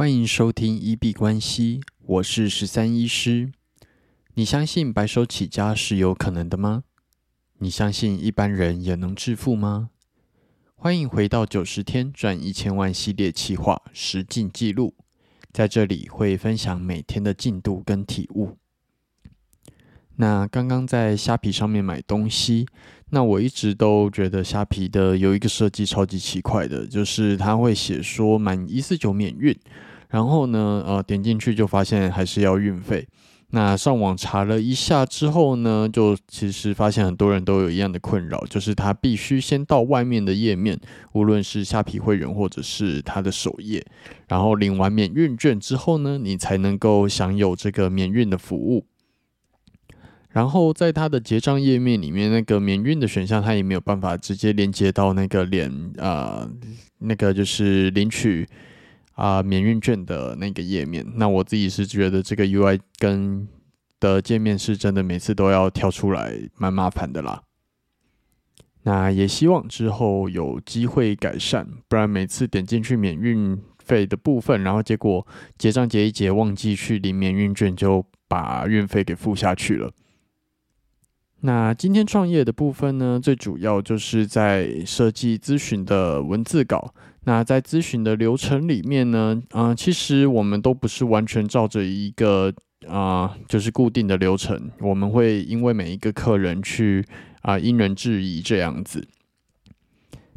欢迎收听一币关系，我是十三医师。你相信白手起家是有可能的吗？你相信一般人也能致富吗？欢迎回到九十天赚一千万系列企划实进记录，在这里会分享每天的进度跟体悟。那刚刚在虾皮上面买东西，那我一直都觉得虾皮的有一个设计超级奇怪的，就是它会写说满一四九免运，然后呢，呃，点进去就发现还是要运费。那上网查了一下之后呢，就其实发现很多人都有一样的困扰，就是他必须先到外面的页面，无论是虾皮会员或者是他的首页，然后领完免运券之后呢，你才能够享有这个免运的服务。然后在它的结账页面里面，那个免运的选项，它也没有办法直接连接到那个连啊，那个就是领取啊免运券的那个页面。那我自己是觉得这个 UI 跟的界面是真的每次都要跳出来，蛮麻烦的啦。那也希望之后有机会改善，不然每次点进去免运费的部分，然后结果结账结一结忘记去领免运券，就把运费给付下去了。那今天创业的部分呢，最主要就是在设计咨询的文字稿。那在咨询的流程里面呢，啊，其实我们都不是完全照着一个啊，就是固定的流程。我们会因为每一个客人去啊，因人制宜这样子。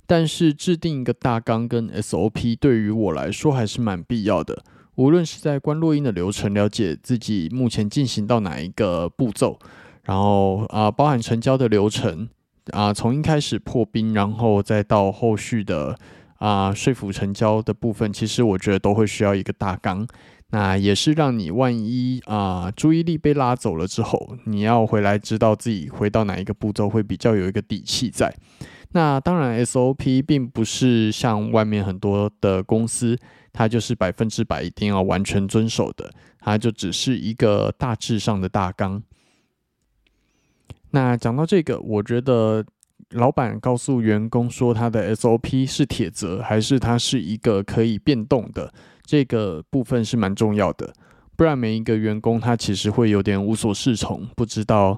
但是制定一个大纲跟 SOP 对于我来说还是蛮必要的。无论是在关录音的流程，了解自己目前进行到哪一个步骤。然后啊，包含成交的流程啊，从一开始破冰，然后再到后续的啊说服成交的部分，其实我觉得都会需要一个大纲。那也是让你万一啊注意力被拉走了之后，你要回来知道自己回到哪一个步骤会比较有一个底气在。那当然，SOP 并不是像外面很多的公司，它就是百分之百一定要完全遵守的，它就只是一个大致上的大纲。那讲到这个，我觉得老板告诉员工说他的 SOP 是铁则，还是它是一个可以变动的，这个部分是蛮重要的。不然每一个员工他其实会有点无所适从，不知道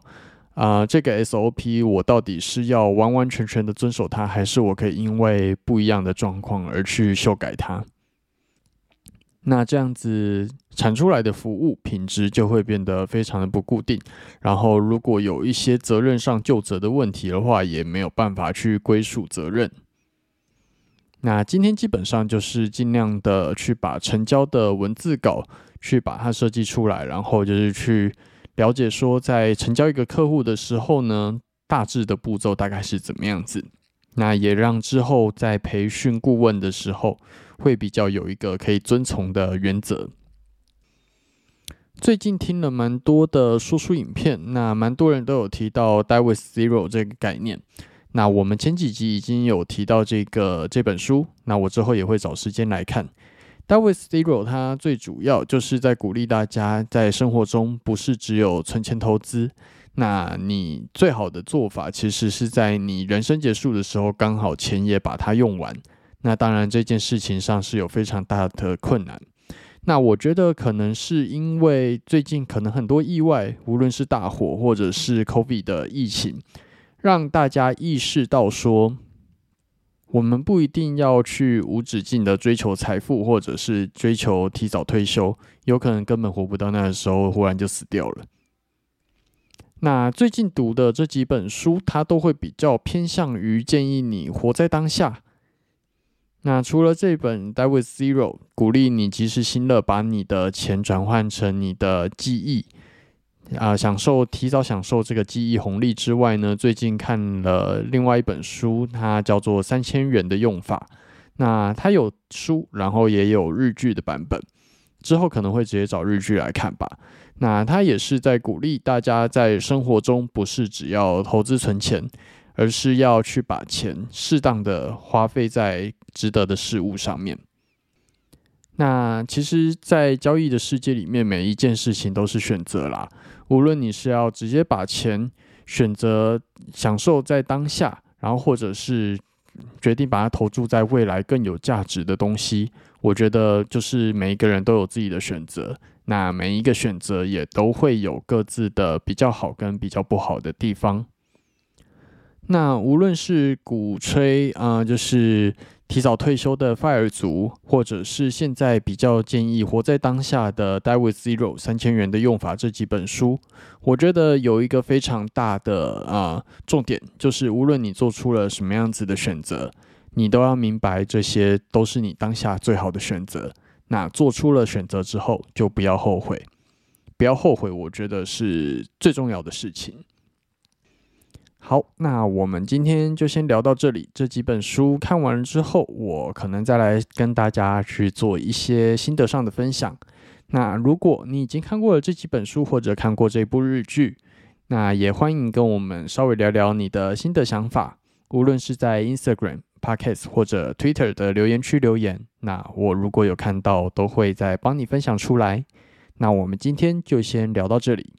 啊这个 SOP 我到底是要完完全全的遵守它，还是我可以因为不一样的状况而去修改它。那这样子产出来的服务品质就会变得非常的不固定，然后如果有一些责任上就责的问题的话，也没有办法去归属责任。那今天基本上就是尽量的去把成交的文字稿去把它设计出来，然后就是去了解说在成交一个客户的时候呢，大致的步骤大概是怎么样子。那也让之后在培训顾问的时候。会比较有一个可以遵从的原则。最近听了蛮多的说书影片，那蛮多人都有提到 “die with zero” 这个概念。那我们前几集已经有提到这个这本书，那我之后也会找时间来看。“die with zero” 它最主要就是在鼓励大家在生活中不是只有存钱投资，那你最好的做法其实是在你人生结束的时候，刚好钱也把它用完。那当然，这件事情上是有非常大的困难。那我觉得可能是因为最近可能很多意外，无论是大火或者是 COVID 的疫情，让大家意识到说，我们不一定要去无止境的追求财富，或者是追求提早退休，有可能根本活不到那个时候，忽然就死掉了。那最近读的这几本书，它都会比较偏向于建议你活在当下。那除了这本《Die with Zero》，鼓励你及时行乐，把你的钱转换成你的记忆，啊，享受提早享受这个记忆红利之外呢，最近看了另外一本书，它叫做《三千元的用法》。那它有书，然后也有日剧的版本，之后可能会直接找日剧来看吧。那它也是在鼓励大家在生活中不是只要投资存钱。而是要去把钱适当的花费在值得的事物上面。那其实，在交易的世界里面，每一件事情都是选择啦。无论你是要直接把钱选择享受在当下，然后或者是决定把它投注在未来更有价值的东西，我觉得就是每一个人都有自己的选择，那每一个选择也都会有各自的比较好跟比较不好的地方。那无论是鼓吹啊，就是提早退休的 FIRE 族，或者是现在比较建议活在当下的 Die with Zero 三千元的用法这几本书，我觉得有一个非常大的啊重点，就是无论你做出了什么样子的选择。你都要明白，这些都是你当下最好的选择。那做出了选择之后，就不要后悔，不要后悔，我觉得是最重要的事情。好，那我们今天就先聊到这里。这几本书看完了之后，我可能再来跟大家去做一些心得上的分享。那如果你已经看过了这几本书，或者看过这部日剧，那也欢迎跟我们稍微聊聊你的心得想法，无论是在 Instagram。Podcast 或者 Twitter 的留言区留言，那我如果有看到，都会再帮你分享出来。那我们今天就先聊到这里。